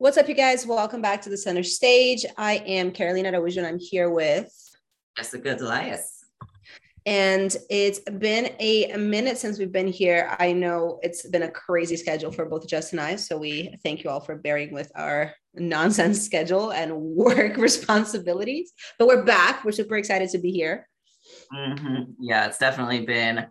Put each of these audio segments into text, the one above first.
What's up, you guys? Welcome back to the center stage. I am Carolina Araújo, and I'm here with Jessica Delias. And it's been a minute since we've been here. I know it's been a crazy schedule for both Jess and I. So we thank you all for bearing with our nonsense schedule and work responsibilities. But we're back. We're super excited to be here. Mm-hmm. Yeah, it's definitely been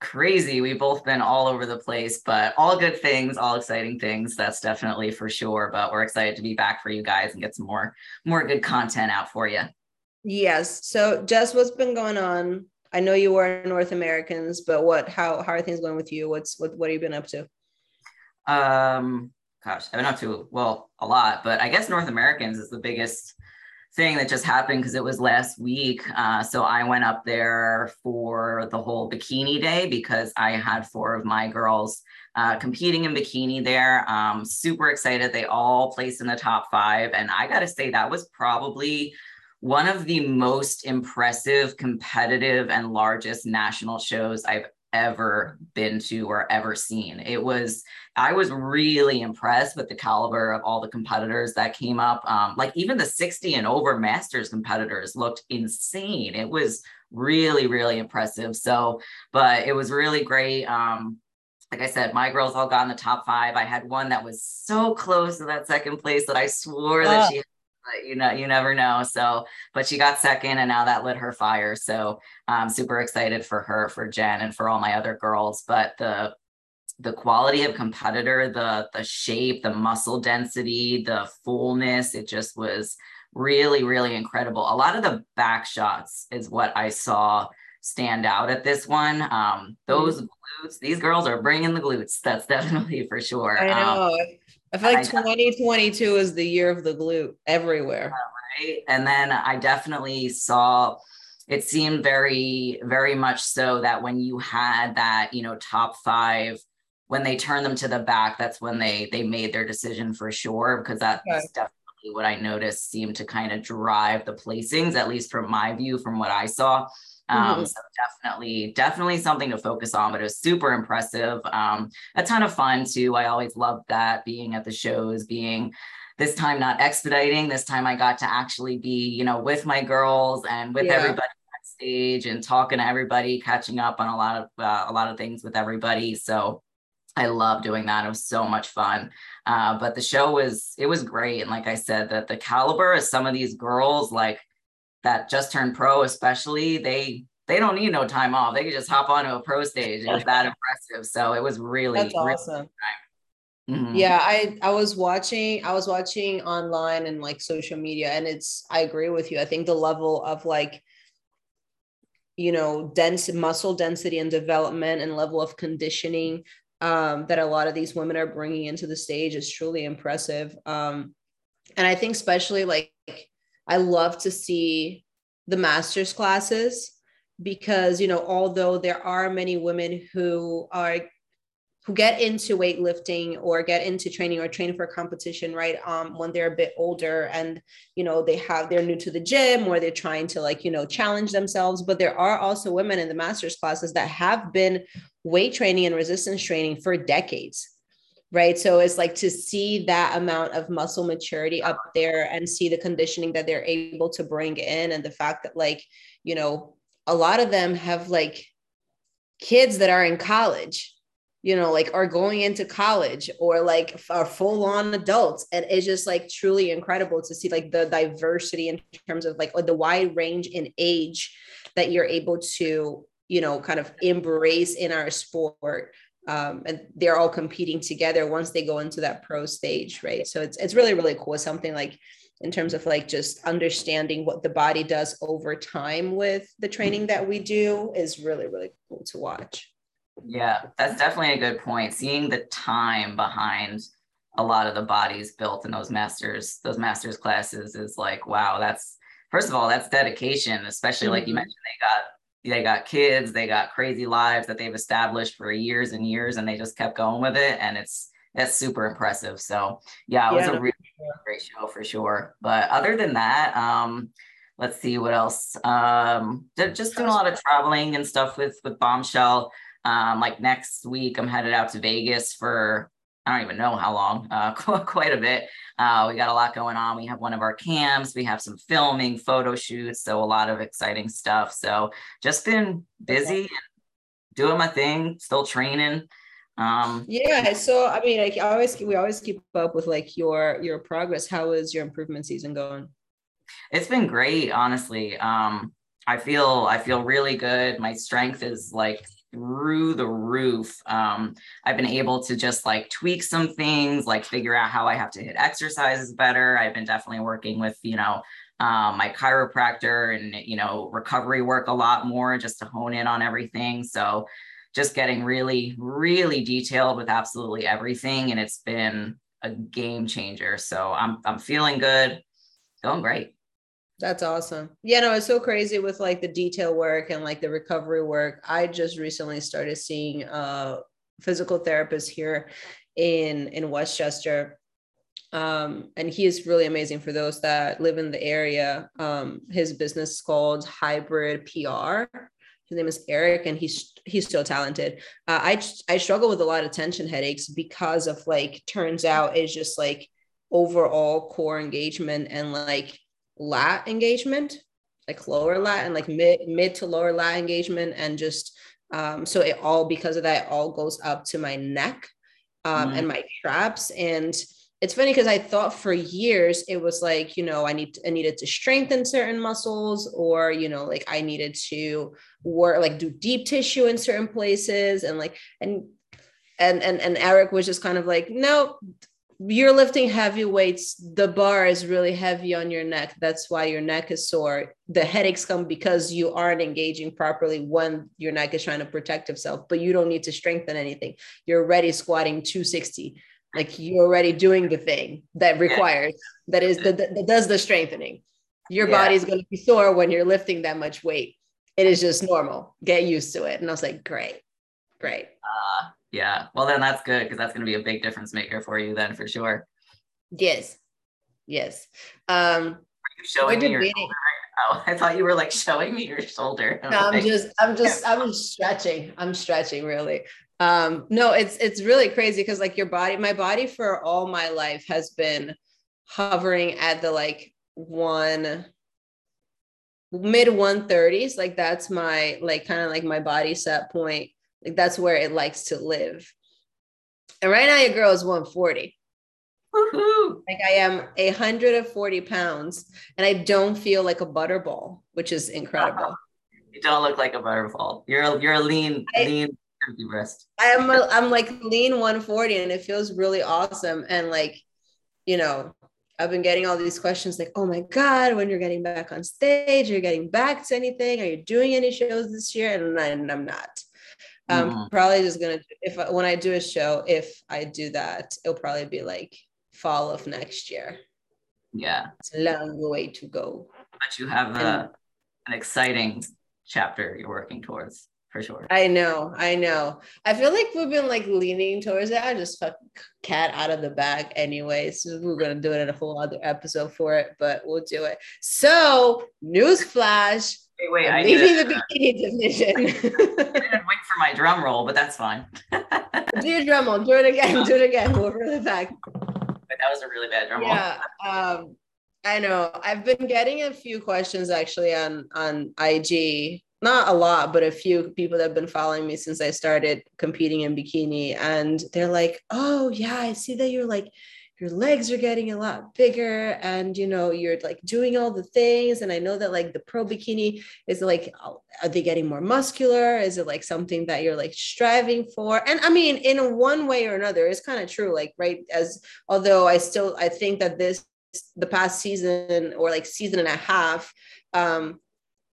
crazy. We've both been all over the place, but all good things, all exciting things. That's definitely for sure. But we're excited to be back for you guys and get some more more good content out for you. Yes. So, Jess, what's been going on? I know you were North Americans, but what? How how are things going with you? What's what? What have you been up to? Um, gosh, I've been up to well a lot, but I guess North Americans is the biggest thing that just happened because it was last week. Uh, so I went up there for the whole bikini day because I had four of my girls uh, competing in bikini there. Um, super excited. They all placed in the top five. And I got to say, that was probably one of the most impressive, competitive, and largest national shows I've ever been to or ever seen. It was, I was really impressed with the caliber of all the competitors that came up. Um, like even the 60 and over masters competitors looked insane. It was really, really impressive. So, but it was really great. Um, like I said, my girls all got in the top five. I had one that was so close to that second place that I swore that she but you know, you never know. So, but she got second and now that lit her fire. So I'm super excited for her, for Jen and for all my other girls. But the the quality of competitor, the the shape, the muscle density, the fullness, it just was really, really incredible. A lot of the back shots is what I saw stand out at this one. Um, those mm-hmm. glutes, these girls are bringing the glutes. That's definitely for sure. I um, know. Um, I feel like 2022 is the year of the glute everywhere. Right. And then I definitely saw it seemed very, very much so that when you had that, you know, top five, when they turned them to the back, that's when they they made their decision for sure, because that's okay. definitely what I noticed seemed to kind of drive the placings, at least from my view, from what I saw. Um, mm-hmm. So definitely, definitely something to focus on, but it was super impressive. Um, a ton of fun too. I always loved that being at the shows, being this time not expediting. This time I got to actually be, you know, with my girls and with yeah. everybody on stage and talking to everybody, catching up on a lot of uh, a lot of things with everybody. So I love doing that. It was so much fun. Uh, but the show was it was great. And like I said, that the caliber of some of these girls, like that just turned pro, especially, they they don't need no time off. They could just hop onto a pro stage. It was that impressive. So it was really that's awesome. Really mm-hmm. Yeah, I I was watching I was watching online and like social media, and it's I agree with you. I think the level of like you know dense muscle density and development and level of conditioning um, that a lot of these women are bringing into the stage is truly impressive. Um, and I think especially like I love to see the master's classes because you know although there are many women who are who get into weightlifting or get into training or train for competition right um when they're a bit older and you know they have they're new to the gym or they're trying to like you know challenge themselves. But there are also women in the master's classes that have been weight training and resistance training for decades right? So it's like to see that amount of muscle maturity up there and see the conditioning that they're able to bring in and the fact that like you know a lot of them have like kids that are in college you know like are going into college or like are full on adults. And it's just like truly incredible to see like the diversity in terms of like the wide range in age that you're able to you know kind of embrace in our sport um, and they're all competing together once they go into that pro stage, right? So it's it's really really cool. something like in terms of like just understanding what the body does over time with the training that we do is really really cool to watch. Yeah, that's definitely a good point. Seeing the time behind a lot of the bodies built in those masters those masters classes is like wow, that's first of all that's dedication, especially like you mm-hmm. mentioned they got they got kids, they got crazy lives that they've established for years and years, and they just kept going with it. And it's that's super impressive. So yeah, it was yeah. a really great show for sure. But other than that, um, let's see what else. Um, just doing a lot of traveling and stuff with with Bombshell. Um, like next week, I'm headed out to Vegas for I don't even know how long, uh, quite a bit. Uh, we got a lot going on. We have one of our camps, we have some filming, photo shoots, so a lot of exciting stuff. So just been busy doing my thing, still training. Um, yeah. So I mean, like I always we always keep up with like your your progress. How is your improvement season going? It's been great, honestly. Um, I feel I feel really good. My strength is like through the roof. Um, I've been able to just like tweak some things, like figure out how I have to hit exercises better. I've been definitely working with, you know, um, my chiropractor and, you know, recovery work a lot more just to hone in on everything. So just getting really, really detailed with absolutely everything. And it's been a game changer. So I'm, I'm feeling good, going great. That's awesome. Yeah, no, it's so crazy with like the detail work and like the recovery work. I just recently started seeing a physical therapist here in in Westchester. Um, and he is really amazing for those that live in the area. Um, his business is called Hybrid PR. His name is Eric, and he's he's still talented. Uh, I I struggle with a lot of tension headaches because of like turns out it's just like overall core engagement and like lat engagement, like lower lat and like mid mid to lower lat engagement, and just um, so it all because of that it all goes up to my neck um, mm-hmm. and my traps and it's funny because I thought for years it was like, you know, I need I needed to strengthen certain muscles or, you know, like I needed to work like do deep tissue in certain places and like and and and and Eric was just kind of like, no, you're lifting heavy weights the bar is really heavy on your neck. That's why your neck is sore. The headaches come because you aren't engaging properly when your neck is trying to protect itself but you don't need to strengthen anything. You're already squatting 260 like you're already doing the thing that requires that is that, that does the strengthening. Your yeah. body's going to be sore when you're lifting that much weight. It is just normal. Get used to it. And i was like great great. Uh, yeah. Well, then that's good because that's going to be a big difference maker for you then for sure. Yes. Yes. Um, Are you showing me your shoulder Oh, I thought you were like showing me your shoulder. No, I'm just, I'm just, I'm stretching. I'm stretching really. Um, no, it's, it's really crazy because like your body, my body for all my life has been hovering at the like one mid 130s. Like that's my, like kind of like my body set point like that's where it likes to live. And right now, your girl is 140. Woo-hoo. Like I am 140 pounds and I don't feel like a butterball, which is incredible. Uh-huh. You don't look like a butterball. You're a, you're a lean, I, lean breast. I am a, I'm like lean 140 and it feels really awesome. And like, you know, I've been getting all these questions like, oh my God, when you're getting back on stage, are you're getting back to anything? Are you doing any shows this year? And, I, and I'm not. I'm mm-hmm. probably just gonna if when I do a show, if I do that, it'll probably be like fall of next year. Yeah, it's a long way to go. But you have a, an exciting chapter you're working towards for sure. I know, I know. I feel like we've been like leaning towards it. I just fuck cat out of the bag anyway. So we're gonna do it in a whole other episode for it, but we'll do it. So, newsflash Wait, wait, I leaving the bikini division. I didn't wait for my drum roll, but that's fine. do your drum roll. Do it again. Do it again. We'll run it back. But that was a really bad drum yeah, roll. Yeah. Um, I know. I've been getting a few questions actually on on IG. Not a lot, but a few people that have been following me since I started competing in bikini, and they're like, "Oh yeah, I see that you're like your legs are getting a lot bigger and you know you're like doing all the things. And i know that like the pro bikini is like are they getting more muscular? Is it like something that you're like striving for? And i mean in one way or another it's kind of true like right as although i still i think that this the past season or like season and a half um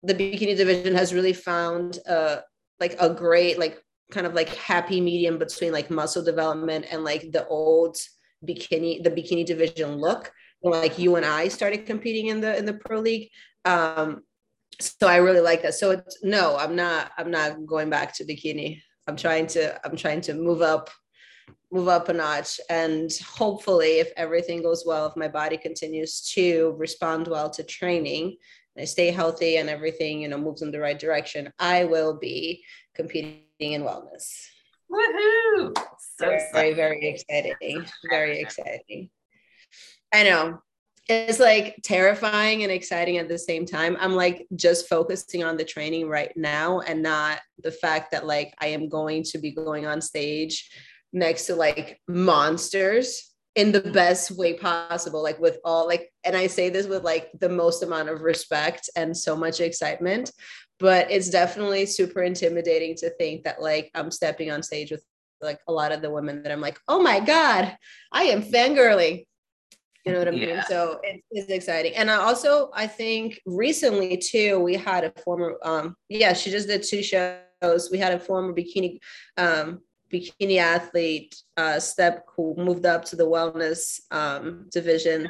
the bikini division has really found uh like a great like kind of like happy medium between like muscle development and like the old bikini the bikini division look like you and I started competing in the in the pro league. Um, so I really like that. So it's no, I'm not I'm not going back to bikini. I'm trying to I'm trying to move up move up a notch and hopefully if everything goes well if my body continues to respond well to training and I stay healthy and everything you know moves in the right direction I will be competing in wellness. Woohoo! So very, very exciting. Very exciting. I know. It's like terrifying and exciting at the same time. I'm like just focusing on the training right now and not the fact that like I am going to be going on stage next to like monsters in the best way possible like with all like and i say this with like the most amount of respect and so much excitement but it's definitely super intimidating to think that like i'm stepping on stage with like a lot of the women that i'm like oh my god i am fangirling you know what i mean yeah. so it is exciting and i also i think recently too we had a former um yeah she just did two shows we had a former bikini um bikini athlete uh, step who moved up to the wellness um, division.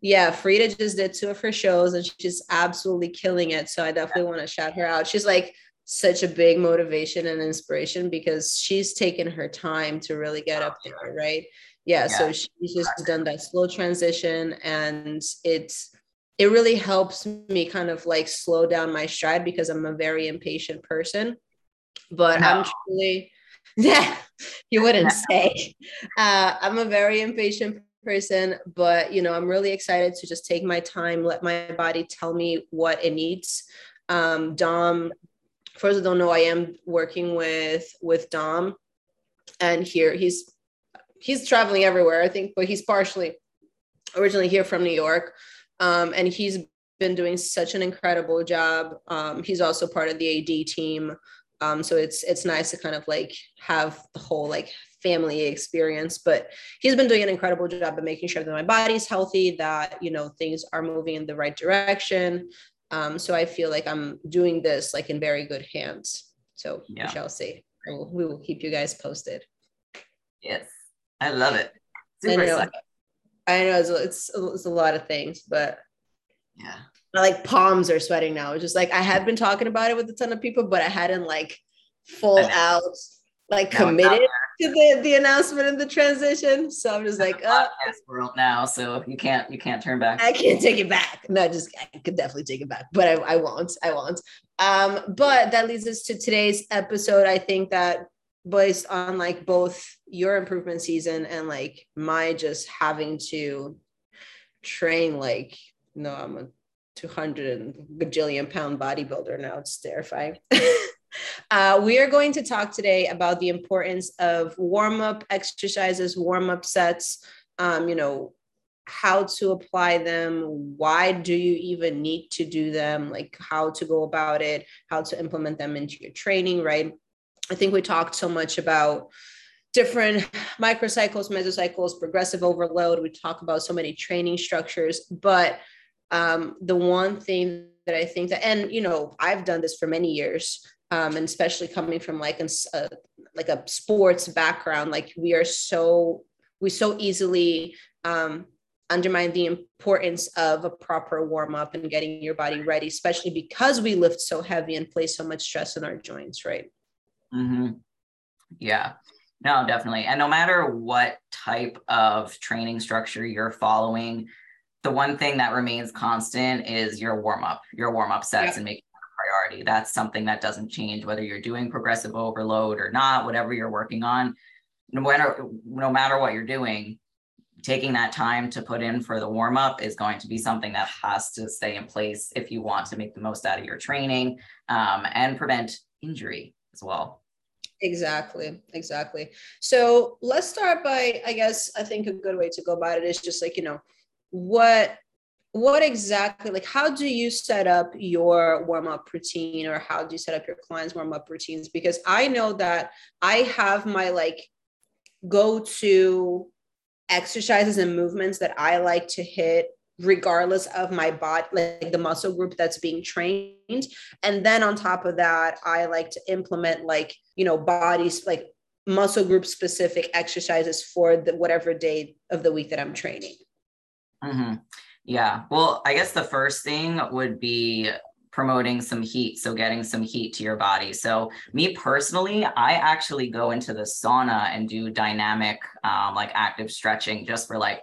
Yeah, Frida just did two of her shows and she's absolutely killing it. So I definitely want to shout her out. She's like such a big motivation and inspiration because she's taken her time to really get up there, right? Yeah, yeah. so she's just done that slow transition and it's it really helps me kind of like slow down my stride because I'm a very impatient person. But no. I'm truly yeah, you wouldn't say. Uh, I'm a very impatient person, but you know, I'm really excited to just take my time, let my body tell me what it needs. Um, Dom, for those who don't know, I am working with with Dom, and here he's he's traveling everywhere, I think, but he's partially originally here from New York, um, and he's been doing such an incredible job. Um, he's also part of the AD team. Um, so it's it's nice to kind of like have the whole like family experience. But he's been doing an incredible job of making sure that my body's healthy, that you know things are moving in the right direction. Um, so I feel like I'm doing this like in very good hands. So yeah. we shall see. Will, we will keep you guys posted. Yes, I love it. Super I know. I know it's, it's, it's a lot of things, but yeah, my like palms are sweating now. It's just like I had been talking about it with a ton of people, but I hadn't like full out like committed to the the announcement and the transition. So I'm just like, uh, world now, so you can't you can't turn back. I can't take it back. No, just I could definitely take it back, but I, I won't. I won't. Um, but that leads us to today's episode. I think that based on like both your improvement season and like my just having to train like no, I'm a 200 and gajillion pound bodybuilder now. It's terrifying. uh, we are going to talk today about the importance of warm up exercises, warm up sets, um, you know, how to apply them, why do you even need to do them, like how to go about it, how to implement them into your training, right? I think we talked so much about different microcycles, mesocycles, progressive overload. We talk about so many training structures, but um, the one thing that I think that, and you know, I've done this for many years, um, and especially coming from like a, a like a sports background, like we are so we so easily um, undermine the importance of a proper warm up and getting your body ready, especially because we lift so heavy and place so much stress on our joints, right? Mm-hmm. Yeah, no, definitely. And no matter what type of training structure you're following, the one thing that remains constant is your warm up, your warm up sets, and making a priority. That's something that doesn't change whether you're doing progressive overload or not, whatever you're working on. No matter no matter what you're doing, taking that time to put in for the warm up is going to be something that has to stay in place if you want to make the most out of your training um, and prevent injury as well. Exactly, exactly. So let's start by, I guess, I think a good way to go about it is just like, you know, what what exactly like how do you set up your warm-up routine or how do you set up your clients warm-up routines? Because i know that i have my like go-to exercises and movements that i like to hit regardless of my body like the muscle group that's being trained. And then on top of that i like to implement like you know bodies like muscle group specific exercises for the whatever day of the week that i'm training. Mm-hmm. Yeah. Well, I guess the first thing would be promoting some heat. So, getting some heat to your body. So, me personally, I actually go into the sauna and do dynamic, um, like active stretching just for like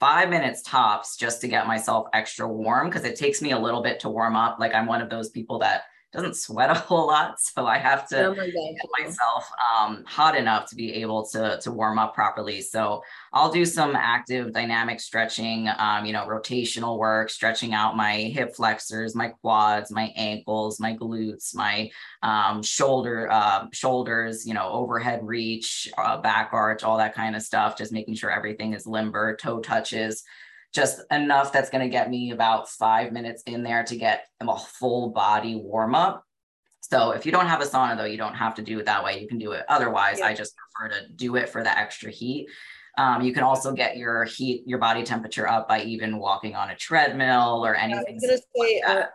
five minutes tops, just to get myself extra warm because it takes me a little bit to warm up. Like, I'm one of those people that doesn't sweat a whole lot. So I have to oh my get myself um, hot enough to be able to, to warm up properly. So I'll do some active dynamic stretching, um, you know, rotational work, stretching out my hip flexors, my quads, my ankles, my glutes, my um, shoulder, uh, shoulders, you know, overhead reach, uh, back arch, all that kind of stuff. Just making sure everything is limber, toe touches just enough that's going to get me about five minutes in there to get a full body warm up. So if you don't have a sauna though, you don't have to do it that way. You can do it otherwise. Yeah. I just prefer to do it for the extra heat. Um, you can also get your heat, your body temperature up by even walking on a treadmill or anything. I was gonna say, like uh,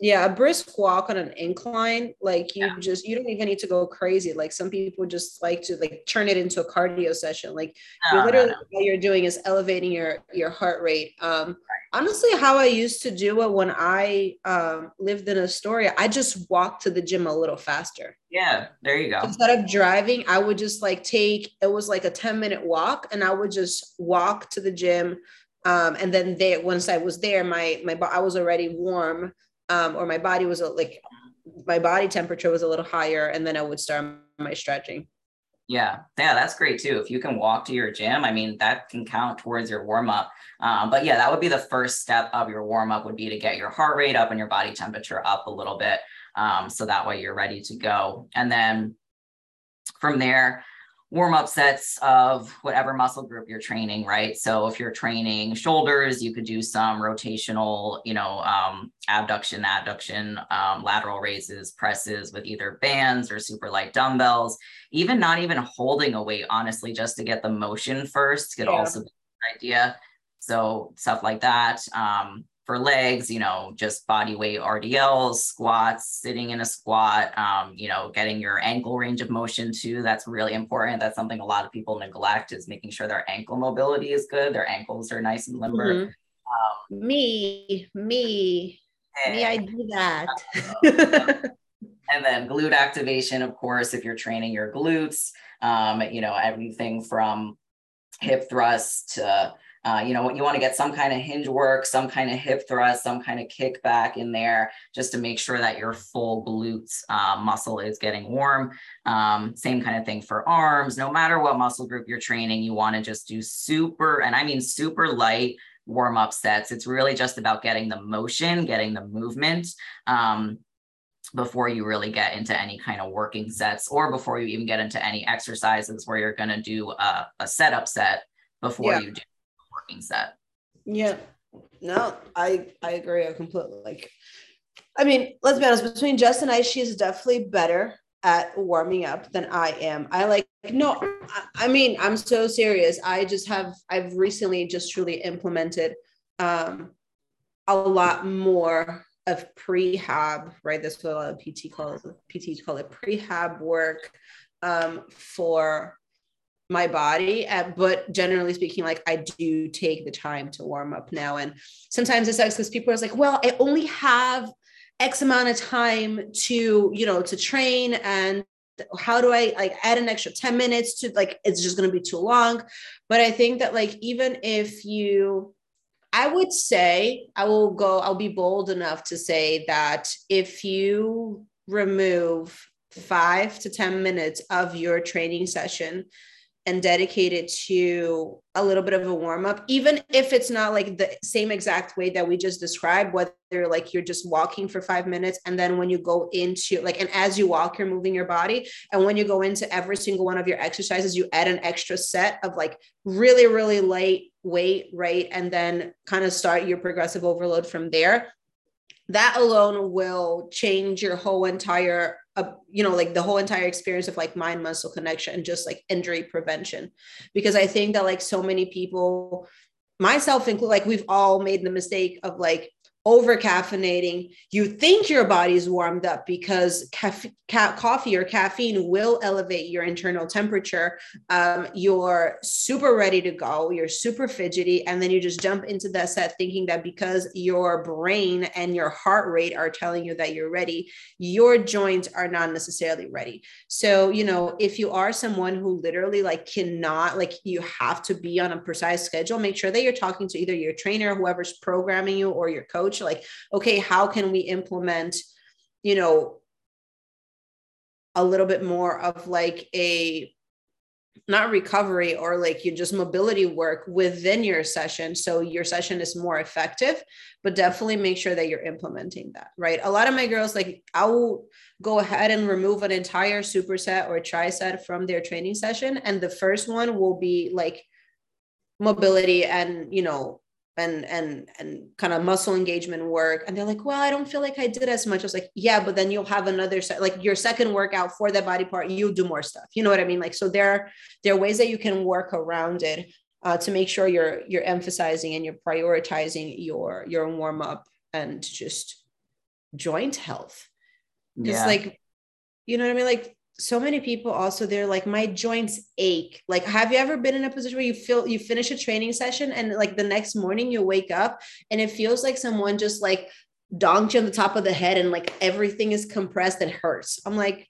yeah, a brisk walk on an incline, like you yeah. just you don't even need to go crazy. Like some people just like to like turn it into a cardio session. Like no, you're literally no, no. what you're doing is elevating your your heart rate. Um right. honestly, how I used to do it when I um lived in Astoria, I just walked to the gym a little faster. Yeah, there you go. Instead of driving, I would just like take it was like a 10 minute walk and I would just walk to the gym. Um, and then there once I was there, my my I was already warm um, or my body was like my body temperature was a little higher and then I would start my stretching. Yeah, yeah, that's great too. If you can walk to your gym, I mean, that can count towards your warm up. Um, but yeah, that would be the first step of your warm up would be to get your heart rate up and your body temperature up a little bit. Um, so that way you're ready to go. And then from there, warm up sets of whatever muscle group you're training, right? So if you're training shoulders, you could do some rotational, you know, um, abduction, adduction, um, lateral raises, presses with either bands or super light dumbbells, even not even holding a weight, honestly, just to get the motion first could yeah. also be an idea. So stuff like that. Um, for legs, you know, just body weight RDLs, squats, sitting in a squat, um, you know, getting your ankle range of motion too. That's really important. That's something a lot of people neglect is making sure their ankle mobility is good. Their ankles are nice and limber. Mm-hmm. Um, me, me, and, me, I do that. and then glute activation, of course, if you're training your glutes, um, you know, everything from hip thrusts to uh, you know, you want to get some kind of hinge work, some kind of hip thrust, some kind of kickback in there, just to make sure that your full glutes uh, muscle is getting warm. Um, same kind of thing for arms. No matter what muscle group you're training, you want to just do super, and I mean super light warm up sets. It's really just about getting the motion, getting the movement. Um, before you really get into any kind of working sets or before you even get into any exercises where you're going to do a, a setup set before yeah. you do working set. Yeah. No, I I agree. I completely like. I mean, let's be honest. Between Jess and I, she's definitely better at warming up than I am. I like no. I, I mean, I'm so serious. I just have. I've recently just truly implemented um, a lot more of prehab. Right. That's what a lot of PT calls PT call it prehab work um, for my body uh, but generally speaking like i do take the time to warm up now. And sometimes it sucks because people are like well i only have x amount of time to you know to train. And how do i like add an extra 10 minutes to like it's just going to be too long but i think that like even if you i would say i will go i'll be bold enough to say that if you remove five to 10 minutes of your training session and dedicate it to a little bit of a warm up, even if it's not like the same exact way that we just described, whether like you're just walking for five minutes and then when you go into like, and as you walk, you're moving your body. And when you go into every single one of your exercises, you add an extra set of like really, really light weight, right? And then kind of start your progressive overload from there. That alone will change your whole entire a, you know like the whole entire experience of like mind muscle connection and just like injury prevention. Because i think that like so many people myself include like we've all made the mistake of like over caffeinating, you think your body's warmed up because ca- coffee or caffeine will elevate your internal temperature. Um, you're super ready to go, you're super fidgety, and then you just jump into that set thinking that because your brain and your heart rate are telling you that you're ready, your joints are not necessarily ready. So, you know, if you are someone who literally like cannot, like you have to be on a precise schedule, make sure that you're talking to either your trainer, whoever's programming you, or your coach like okay how can we implement you know a little bit more of like a not recovery or like you just mobility work within your session so your session is more effective but definitely make sure that you're implementing that right? A lot of my girls like i will go ahead and remove an entire superset or tricep from their training session and the first one will be like mobility and you know and and and kind of muscle engagement work. And they're like well i don't feel like i did as much. I was like yeah but then you'll have another set like your second workout for that body part you do more stuff. You know what i mean? Like so there there are ways that you can work around it uh, to make sure you're you're emphasizing and you're prioritizing your your warm up and just joint health. Because yeah. like you know what i mean? Like so many people also they're like my joints ache. Like have you ever been in a position where you feel you finish a training session and like the next morning you wake up and it feels like someone just like donked you on the top of the head and like everything is compressed and hurts? I'm like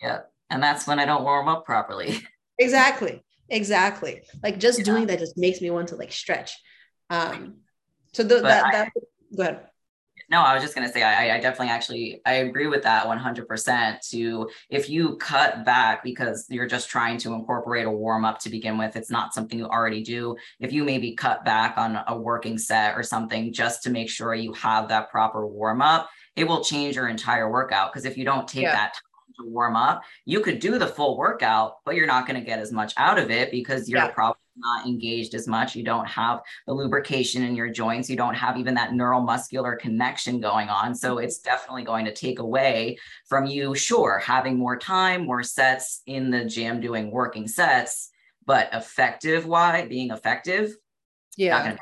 yeah and that's when i don't warm up properly. Exactly exactly. Like just yeah. doing that just makes me want to like stretch. Um so the, that, I, that go ahead no, I was just going to say, I, I definitely actually, I agree with that 100% to if you cut back because you're just trying to incorporate a warm up to begin with, it's not something you already do. If you maybe cut back on a working set or something just to make sure you have that proper warm up, it will change your entire workout. Because if you don't take yeah. that time to warm up, you could do the full workout, but you're not going to get as much out of it because you're yeah. probably not engaged as much. You don't have the lubrication in your joints. You don't have even that neuromuscular connection going on. So mm-hmm. it's definitely going to take away from you, sure, having more time, more sets in the gym doing working sets, but effective why being effective. Yeah.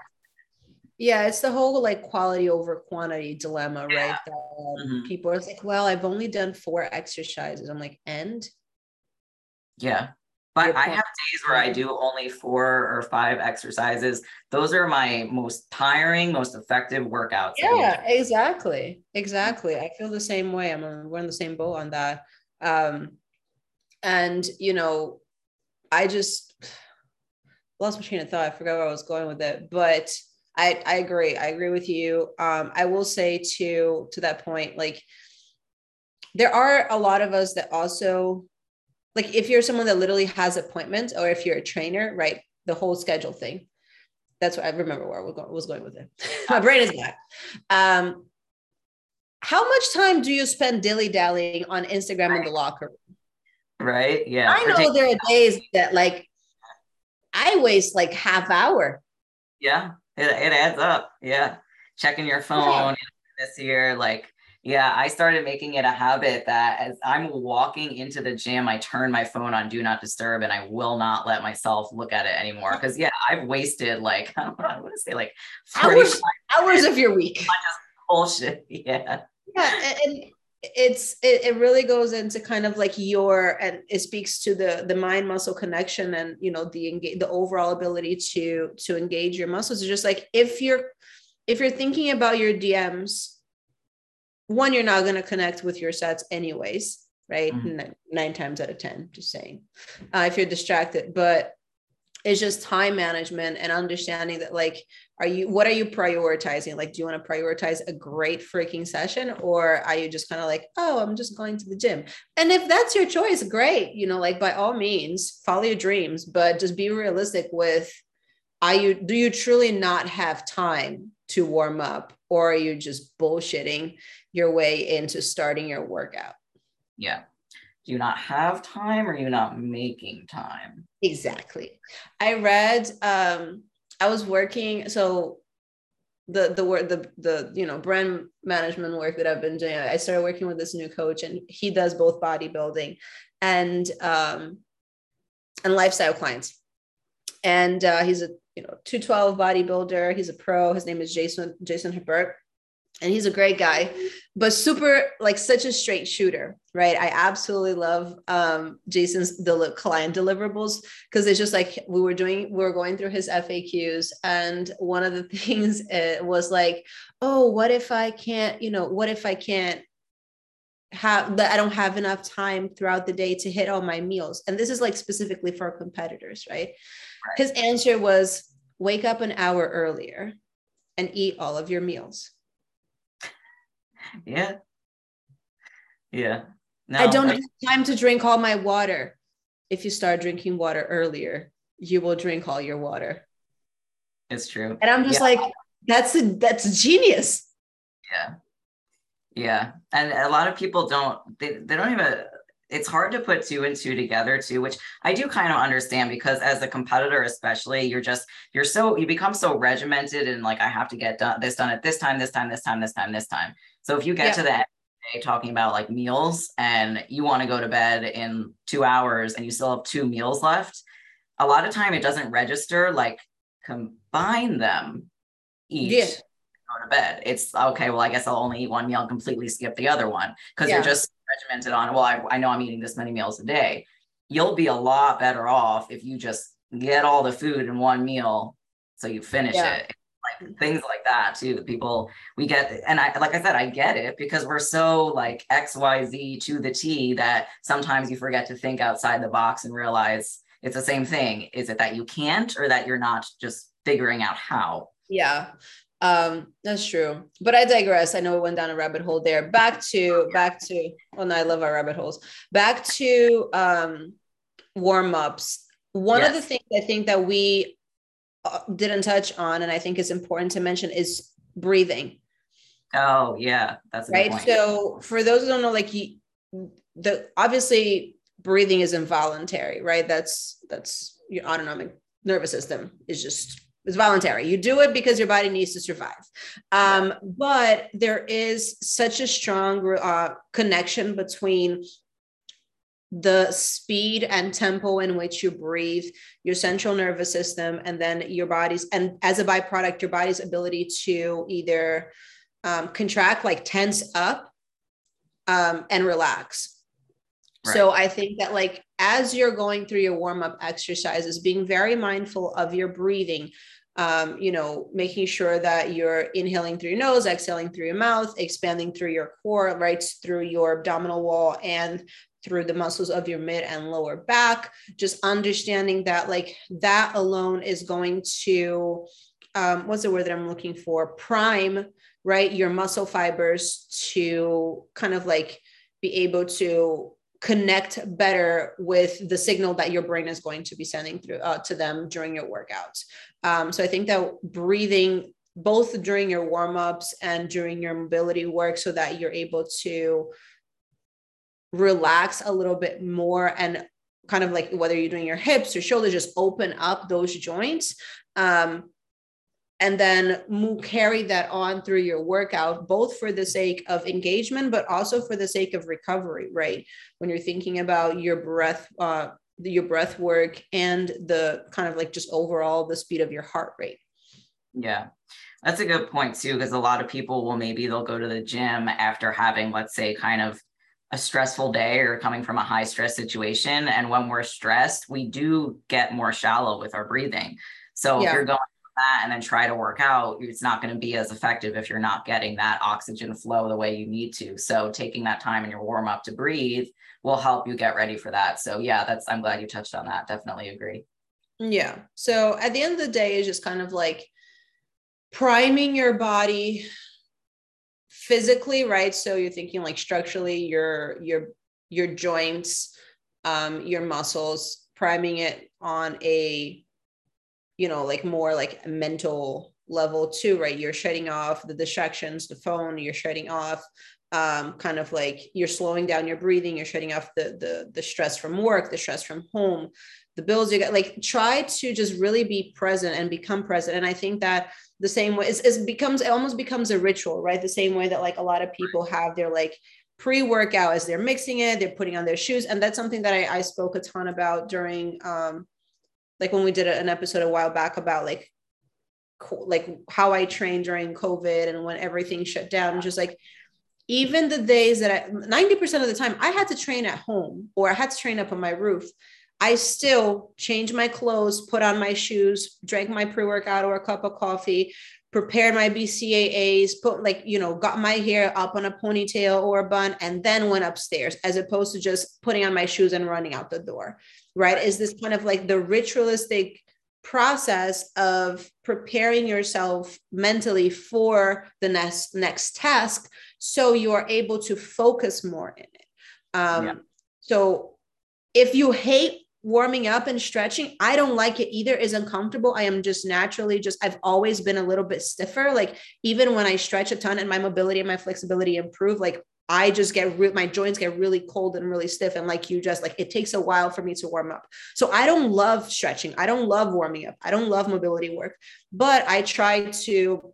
Yeah, it's the whole like quality over quantity dilemma, yeah. right? That, um, mm-hmm. People are like, well, I've only done four exercises. I'm like, and? Yeah. But I have days where I do only four or five exercises. Those are my most tiring, most effective workouts. Yeah, exactly. Exactly. I feel the same way. I'm on, we're in the same boat on that. Um, and you know, I just lost my train of thought. I forgot where I was going with it, but I I agree. I agree with you. Um, I will say to to that point, like there are a lot of us that also like if you're someone that literally has appointments or if you're a trainer right the whole schedule thing. That's what i remember where I was going with it. My brain is back. Um how much time do you spend dilly dallying on instagram right. in the locker room? Right yeah. I know there are days that like i waste like half hour. Yeah it, it adds up. Yeah. Checking your phone yeah. this year like yeah, I started making it a habit that as I'm walking into the gym, I turn my phone on do not disturb and I will not let myself look at it anymore. Cause yeah, I've wasted like, I don't know, I want to say like hours, hours of your week. Bullshit. Yeah. Yeah. And it's, it, it really goes into kind of like your, and it speaks to the, the mind muscle connection and, you know, the, engage, the overall ability to, to engage your muscles. It's just like, if you're, if you're thinking about your DMs, one, you're not going to connect with your sets anyways, right? Mm-hmm. Nine, nine, times out of 10, just saying, uh, if you're distracted. But it's just time management and understanding that, like, are you, what are you prioritizing? Like, do you want to prioritize a great freaking session or are you just kind of like, oh, I'm just going to the gym? And if that's your choice, great. You know, like, by all means, follow your dreams, but just be realistic with, are you, do you truly not have time to warm up or are you just bullshitting your way into starting your workout? Yeah. Do you not have time or are you not making time? Exactly. I read um i was working so the the work the the you know brand management work that i've been doing i started working with this new coach and he does both bodybuilding and um and lifestyle clients. And uh, he's a you know 212 bodybuilder he's a pro his name is jason jason Hebert and he's a great guy but super like such a straight shooter right i absolutely love um jason's the client deliverables because it's just like we were doing we were going through his faqs and one of the things was like oh what if i can't you know what if i can't have that I don't have enough time throughout the day to hit all my meals. And this is like specifically for competitors, right? Right? His answer was wake up an hour earlier and eat all of your meals. Yeah. Yeah. No, I don't I- have time to drink all my water. If you start drinking water earlier, you will drink all your water. It's true. And I'm just yeah. like, that's a that's genius. Yeah. Yeah. And a lot of people don't they, they don't even it's hard to put two and two together too, which I do kind of understand because as a competitor, especially, you're just you're so you become so regimented and like I have to get done this done at this time, this time, this time, this time, this time. So if you get yeah. to that day talking about like meals and you want to go to bed in two hours and you still have two meals left, a lot of time it doesn't register like combine them each. Yeah. Go to bed. It's okay. Well, I guess I'll only eat one meal and completely skip the other one because yeah. you're just regimented on, well, I, I know I'm eating this many meals a day. You'll be a lot better off if you just get all the food in one meal so you finish yeah. it. Like things like that too. The people we get and I like I said, I get it because we're so like XYZ to the T that sometimes you forget to think outside the box and realize it's the same thing. Is it that you can't or that you're not just figuring out how? Yeah. Um, that's true. But I digress. I know we went down a rabbit hole there. Back to back to oh no, I love our rabbit holes. Back to um warm-ups. One yes. of the things I think that we uh, didn't touch on, and I think is important to mention, is breathing. Oh yeah, that's right. So for those who don't know, like you, the obviously breathing is involuntary, right? That's that's your autonomic nervous system is just it's voluntary. You do it because your body needs to survive. Um, but there is such a strong uh, connection between the speed and tempo in which you breathe, your central nervous system, and then your body's, and as a byproduct, your body's ability to either um, contract, like tense up, um, and relax. Right. So I think that like as you're going through your warm up exercises, being very mindful of your breathing, um, you know, making sure that you're inhaling through your nose, exhaling through your mouth, expanding through your core, right through your abdominal wall and through the muscles of your mid and lower back. Just understanding that, like, that alone is going to, um, what's the word that I'm looking for? Prime, right? Your muscle fibers to kind of like be able to connect better with the signal that your brain is going to be sending through uh, to them during your workouts. Um, so I think that breathing both during your warm ups and during your mobility work, so that you're able to relax a little bit more and kind of like whether you're doing your hips or shoulders, just open up those joints. Um, and then move, carry that on through your workout, both for the sake of engagement, but also for the sake of recovery, right? When you're thinking about your breath, uh, your breath work and the kind of like just overall the speed of your heart rate. Yeah. That's a good point too, because a lot of people will maybe they'll go to the gym after having, let's say, kind of a stressful day or coming from a high stress situation. And when we're stressed, we do get more shallow with our breathing. So yeah. if you're going that and then try to work out, it's not going to be as effective if you're not getting that oxygen flow the way you need to. So taking that time in your warm up to breathe will help you get ready for that. So yeah, that's I'm glad you touched on that. Definitely agree. Yeah. So at the end of the day, it's just kind of like priming your body physically, right? So you're thinking like structurally, your your your joints, um, your muscles, priming it on a you know like more like mental level too right? You're shutting off the distractions the phone you're shutting off um, kind of like you're slowing down your breathing you're shutting off the the the stress from work the stress from home the bills you got like try to just really be present and become present. And i think that the same way it becomes it almost becomes a ritual right? The same way that like a lot of people have their like pre-workout as they're mixing it they're putting on their shoes. And that's something that i, I spoke a ton about during um, like when we did an episode a while back about like like how I trained during COVID and when everything shut down, just like even the days that I 90% of the time I had to train at home or I had to train up on my roof. I still changed my clothes, put on my shoes, drank my pre-workout or a cup of coffee, prepared my BCAAs, put like, you know, got my hair up on a ponytail or a bun, and then went upstairs as opposed to just putting on my shoes and running out the door right? Is this kind of like the ritualistic process of preparing yourself mentally for the next next task so you are able to focus more in it Um, yeah. So if you hate warming up and stretching, I don't like it either. Is uncomfortable. I am just naturally just I've always been a little bit stiffer. Like even when I stretch a ton and my mobility and my flexibility improve, like I just get re- my joints get really cold and really stiff. And like you just like it takes a while for me to warm up. So I don't love stretching. I don't love warming up. I don't love mobility work, but I try to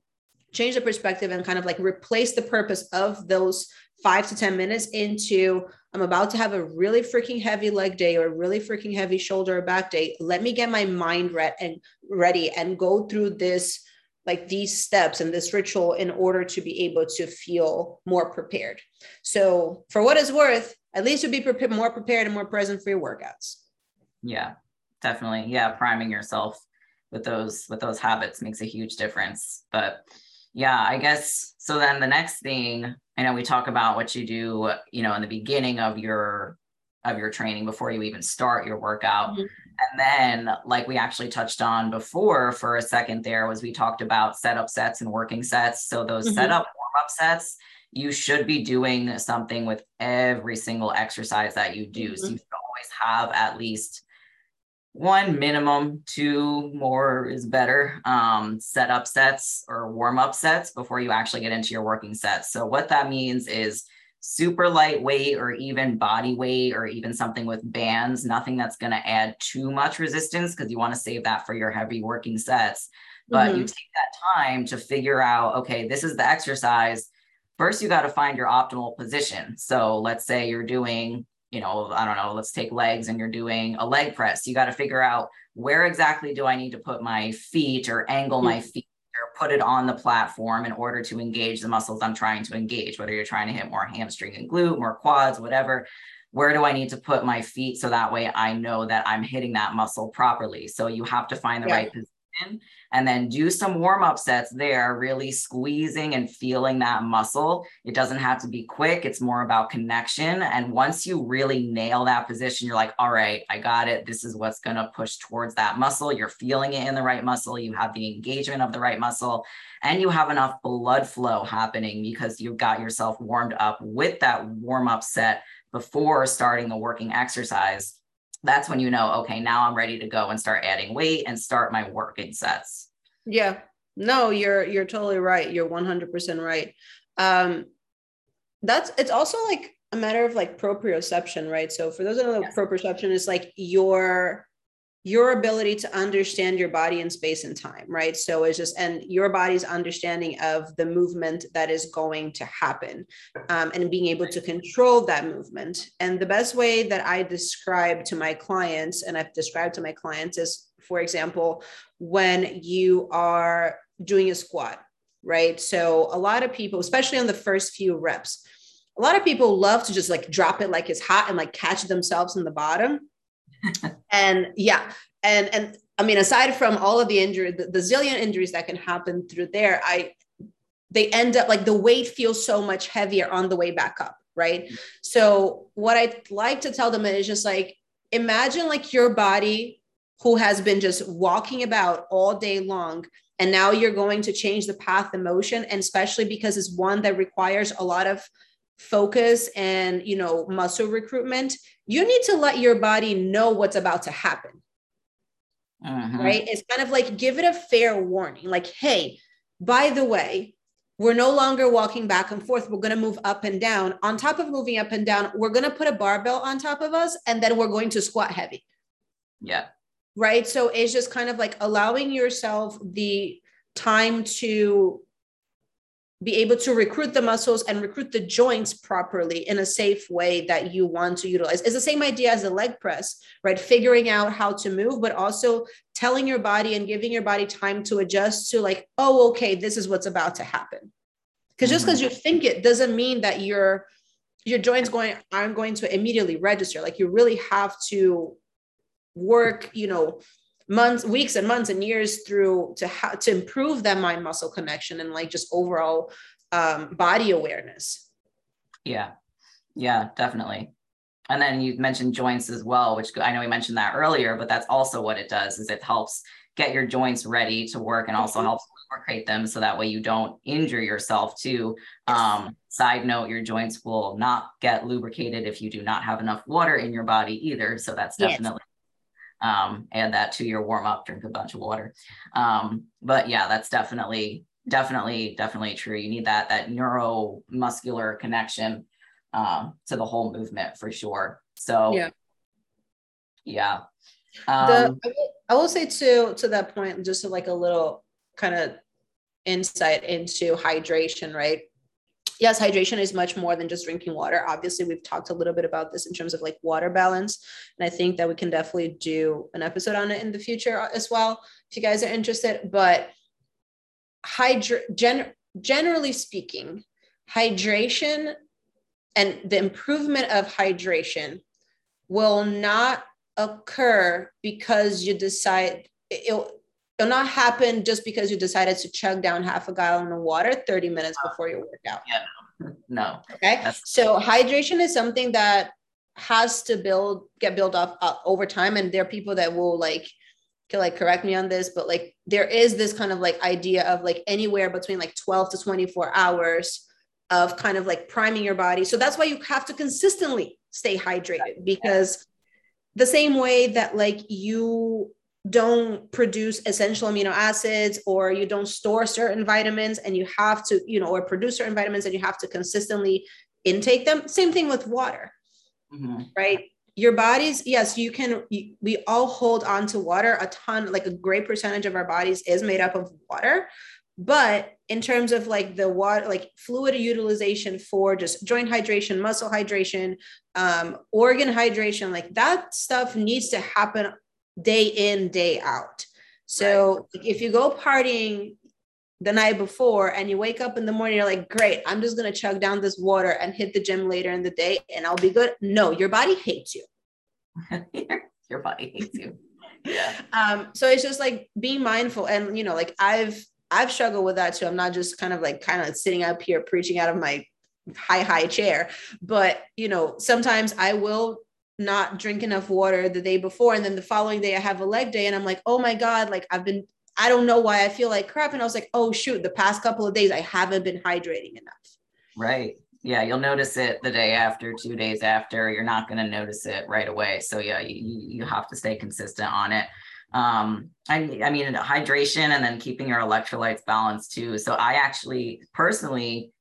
change the perspective and kind of like replace the purpose of those five to 10 minutes into I'm about to have a really freaking heavy leg day or a really freaking heavy shoulder or back day. Let me get my mind re- and ready and go through this like these steps and this ritual in order to be able to feel more prepared. So, for what it's worth, at least you'll be prepared, more prepared and more present for your workouts. Yeah, definitely. Yeah, priming yourself with those with those habits makes a huge difference. But yeah, I guess so. Then the next thing I know we talk about what you do, you know, in the beginning of your of your training before you even start your workout. Mm-hmm. And then, like we actually touched on before for a second, there was we talked about setup sets and working sets. So, those mm-hmm. setup warm up sets, you should be doing something with every single exercise that you do. Mm-hmm. So, you should always have at least one minimum, two more is better. Um, setup sets or warm up sets before you actually get into your working sets. So, what that means is super lightweight or even body weight or even something with bands, nothing that's going to add too much resistance because you want to save that for your heavy working sets. But mm-hmm. you take that time to figure out, okay, this is the exercise. First, you got to find your optimal position. So let's say you're doing, you know, I don't know, let's take legs and you're doing a leg press. You got to figure out where exactly do I need to put my feet or angle mm-hmm. my feet put it on the platform in order to engage the muscles I'm trying to engage, whether you're trying to hit more hamstring and glute, more quads, whatever. Where do I need to put my feet so that way I know that I'm hitting that muscle properly? So you have to find the yeah. right position and then do some warm up sets there, really squeezing and feeling that muscle. It doesn't have to be quick, it's more about connection. And once you really nail that position, you're like, all right, I got it. This is what's going to push towards that muscle. You're feeling it in the right muscle, you have the engagement of the right muscle, and you have enough blood flow happening because you've got yourself warmed up with that warm up set before starting the working exercise that's when you know, okay, now I'm ready to go and start adding weight and start my working sets. Yeah. No, you're you're totally right. You're 100% right. Um that's it's also like a matter of like proprioception, right? So for those that know, yes. proprioception is like your your ability to understand your body in space and time, right? So it's just, and your body's understanding of the movement that is going to happen um, and being able to control that movement. And the best way that I describe to my clients, and I've described to my clients, is for example, when you are doing a squat, right? So a lot of people, especially on the first few reps, a lot of people love to just like drop it like it's hot and like catch themselves in the bottom and yeah, and and I mean, aside from all of the injury, the, the zillion injuries that can happen through there, I they end up like the weight feels so much heavier on the way back up, right? So what I like to tell them is just like imagine like your body who has been just walking about all day long and now you're going to change the path of motion and especially because it's one that requires a lot of focus and you know muscle recruitment you need to let your body know what's about to happen. Uh-huh. right? It's kind of like give it a fair warning. Like hey by the way we're no longer walking back and forth. We're going to move up and down. On top of moving up and down we're going to put a barbell on top of us and then we're going to squat heavy. Yeah. Right? So it's just kind of like allowing yourself the time to be able to recruit the muscles and recruit the joints properly in a safe way that you want to utilize. It's the same idea as the leg press, right? Figuring out how to move, but also telling your body and giving your body time to adjust to, like, oh, okay, this is what's about to happen. Because just because mm-hmm. you think it doesn't mean that your your joints going aren't going to immediately register. Like you really have to work, you know, months weeks and months and years through to how to improve that mind muscle connection and like just overall um, body awareness yeah yeah definitely and then you mentioned joints as well, which I know we mentioned that earlier, but that's also what it does is it helps get your joints ready to work and also mm-hmm. helps lubricate them so that way you don't injure yourself too. Um, side note, your joints will not get lubricated if you do not have enough water in your body either. So that's definitely yes. Um, add that to your warm up, drink a bunch of water. Um, but yeah, that's definitely, definitely, definitely true. You need that, that neuromuscular connection um, to the whole movement for sure. So yeah. Yeah. Um, the, I, will, I will say too, to that point, just like a little kind of insight into hydration, right? Yes, hydration is much more than just drinking water. Obviously, we've talked a little bit about this in terms of like water balance. And I think that we can definitely do an episode on it in the future uh, as well, if you guys are interested. But hydra- gen- generally speaking, hydration and the improvement of hydration will not occur because you decide it'll, it'll not happen just because you decided to chug down half a gallon of water 30 minutes before your workout. Yeah, no. no. Okay. That's- so hydration is something that has to build get built up uh, over time and there are people that will like can like correct me on this but like there is this kind of like idea of like anywhere between like 12 to 24 hours of kind of like priming your body so that's why you have to consistently stay hydrated because the same way that like you don't produce essential amino acids or you don't store certain vitamins and you have to you know or produce certain vitamins and you have to consistently intake them same thing with water mm-hmm. right your bodies yes you can we all hold on to water a ton like a great percentage of our bodies is made up of water but in terms of like the water like fluid utilization for just joint hydration muscle hydration um, organ hydration like that stuff needs to happen day in day out so right. if you go partying the night before and you wake up in the morning you're like great i'm just going to chug down this water and hit the gym later in the day and i'll be good no your body hates you your body hates you yeah um so it's just like being mindful and you know like i've I've struggled with that too. I'm not just kind of like kind of sitting up here preaching out of my high, high chair, but you know, sometimes I will not drink enough water the day before. And then the following day I have a leg day and I'm like, oh my God, like I've been, I don't know why I feel like crap. And I was like, oh shoot, the past couple of days I haven't been hydrating enough. Right. Yeah, you'll notice it the day after, two days after. You're not going to notice it right away. So yeah, you, you have to stay consistent on it um I, I mean hydration and then keeping your electrolytes balanced too so i actually personally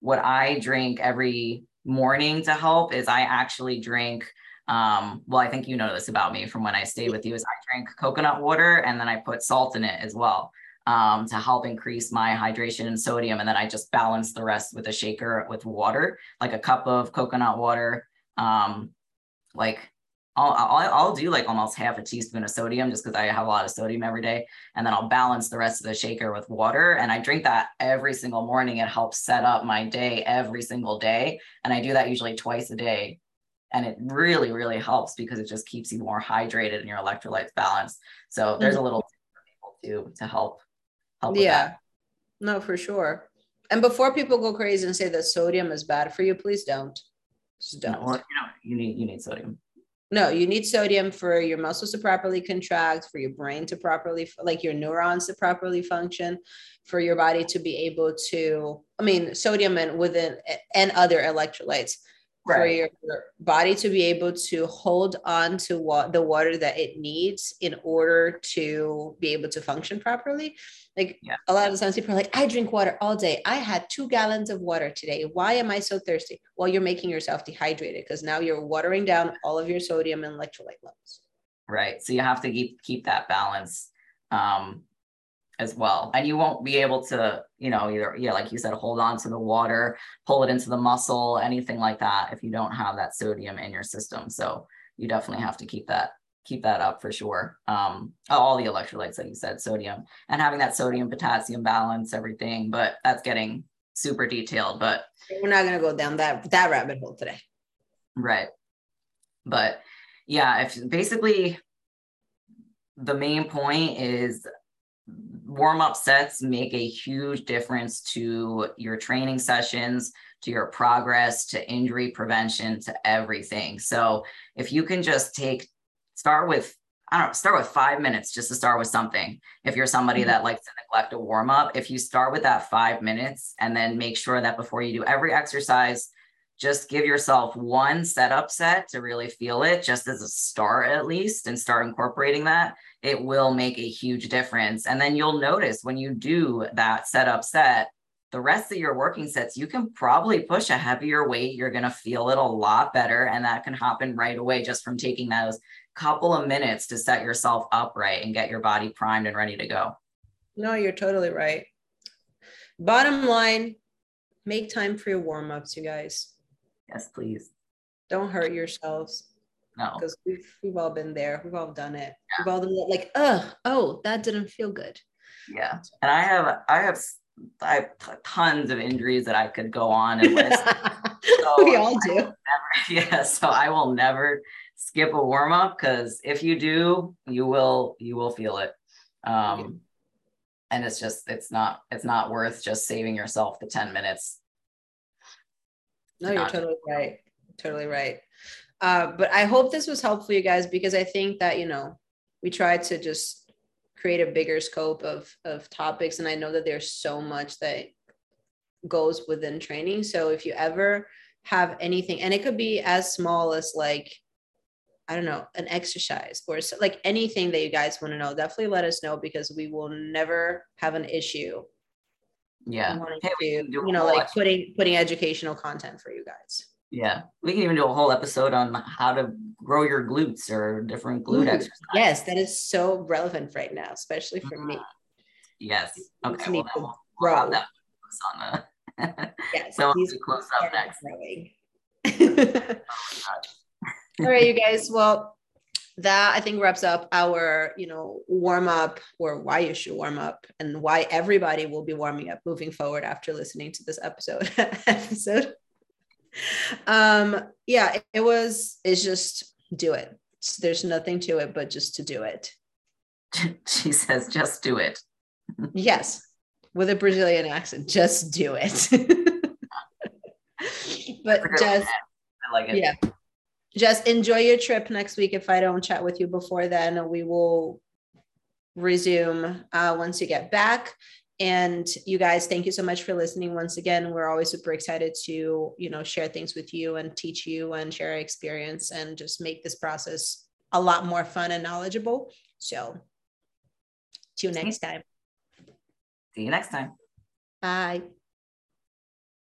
what i drink every morning to help is i actually drink um well i think you know this about me from when i stayed with you is i drank coconut water and then i put salt in it as well um, to help increase my hydration and sodium and then i just balance the rest with a shaker with water like a cup of coconut water um like I'll, I'll, I'll do like almost half a teaspoon of sodium just because I have a lot of sodium every day. And then I'll balance the rest of the shaker with water. And I drink that every single morning. It helps set up my day every single day. And I do that usually twice a day. And it really, really helps because it just keeps you more hydrated and your electrolytes balanced. So there's mm-hmm. a little to to help help yeah. No, for sure. And before people go crazy and say that sodium is bad for you, please don't. Just don't. No, well, you know, you need you need sodium. No, you need sodium for your muscles to properly contract, for your brain to properly, like your neurons to properly function, for your body to be able to, I mean, sodium and within and other electrolytes right. for your body to be able to hold on to what the water that it needs in order to be able to function properly. Like yeah. a lot of times people are like, I drink water all day. I had two gallons of water today. Why am I so thirsty? Well, you're making yourself dehydrated because now you're watering down all of your sodium and electrolyte levels. Right. So you have to keep keep that balance. Um, as well. And you won't be able to, you know, either, yeah, like you said, hold on to the water, pull it into the muscle, anything like that, if you don't have that sodium in your system. So you definitely have to keep that keep that up for sure. Um, all the electrolytes that you said, sodium, and having that sodium potassium balance, everything. But that's getting super detailed. But we're not gonna go down that that rabbit hole today. Right. But yeah, if basically the main point is warm up sets make a huge difference to your training sessions, to your progress, to injury prevention, to everything. So if you can just take, start with, I don't know, start with five minutes just to start with something. If you're somebody mm-hmm. that likes to neglect a warm up, if you start with that five minutes and then make sure that before you do every exercise, just give yourself one setup set to really feel it, just as a start at least, and start incorporating that. It will make a huge difference. And then you'll notice when you do that setup set, the rest of your working sets, you can probably push a heavier weight. You're going to feel it a lot better. And that can happen right away just from taking those couple of minutes to set yourself up right and get your body primed and ready to go. No, you're totally right. Bottom line, make time for your warm ups, you guys. Yes, please. Don't hurt yourselves. No. Because we've, we've all been there. We've all done it. Yeah. We've all done it like, oh, oh, that didn't feel good. Yeah. And I have, I have I have tons of injuries that I could go on and list. So we all do. Never, yeah. So I will never skip a warm up because if you do, you will you will feel it. Um, and it's just it's not it's not worth just saving yourself the 10 minutes. No, you're totally right. Totally right. Uh, but I hope this was helpful, you guys, because I think that you know we tried to just create a bigger scope of of topics and i know that there's so much that goes within training so if you ever have anything and it could be as small as like i don't know an exercise or so, like anything that you guys want to know definitely let us know because we will never have an issue yeah hey, to, you know like putting putting educational content for you guys yeah, we can even do a whole episode on how to grow your glutes or different glute Ooh, exercises. Yes, that is so relevant right now, especially for mm-hmm. me. Yes. Okay. Well, we'll, we'll that on the. yes. So these close up next. All right, you guys. Well, that I think wraps up our, you know, warm up or why you should warm up and why everybody will be warming up moving forward after listening to this episode episode. Um yeah it, it was it's just do it. There's nothing to it but just to do it. She says just do it. Yes with a brazilian accent just do it. But just I like it. yeah just enjoy your trip next week if i don't chat with you before then. We will resume uh, once you get back. And you guys thank you so much for listening once again. We're always super excited to you know share things with you and teach you and share our experience and just make this process a lot more fun and knowledgeable. So till next time. See you next time. Bye